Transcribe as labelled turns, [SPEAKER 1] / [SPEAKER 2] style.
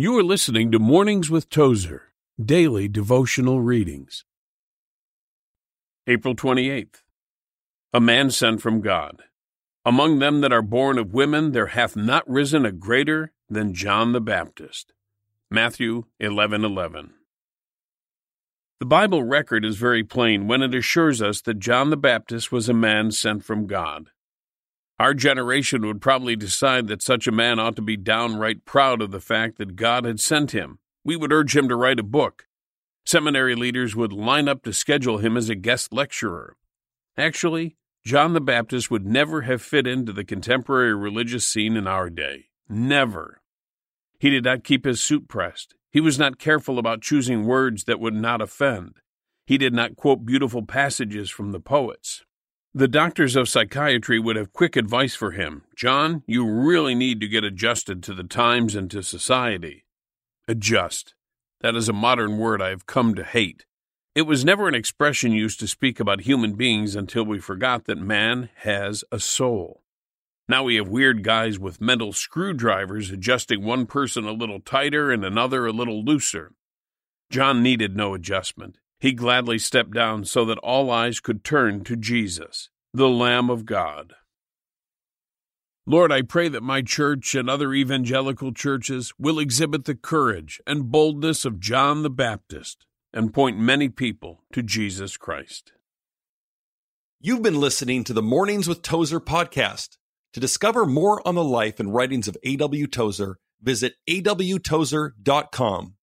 [SPEAKER 1] You are listening to Mornings with Tozer, daily devotional readings. April 28th. A man sent from God. Among them that are born of women there hath not risen a greater than John the Baptist. Matthew 11:11. The Bible record is very plain when it assures us that John the Baptist was a man sent from God. Our generation would probably decide that such a man ought to be downright proud of the fact that God had sent him. We would urge him to write a book. Seminary leaders would line up to schedule him as a guest lecturer. Actually, John the Baptist would never have fit into the contemporary religious scene in our day. Never. He did not keep his suit pressed. He was not careful about choosing words that would not offend. He did not quote beautiful passages from the poets. The doctors of psychiatry would have quick advice for him. John, you really need to get adjusted to the times and to society. Adjust. That is a modern word I have come to hate. It was never an expression used to speak about human beings until we forgot that man has a soul. Now we have weird guys with mental screwdrivers adjusting one person a little tighter and another a little looser. John needed no adjustment. He gladly stepped down so that all eyes could turn to Jesus, the Lamb of God. Lord, I pray that my church and other evangelical churches will exhibit the courage and boldness of John the Baptist and point many people to Jesus Christ.
[SPEAKER 2] You've been listening to the Mornings with Tozer podcast. To discover more on the life and writings of A.W. Tozer, visit awtozer.com.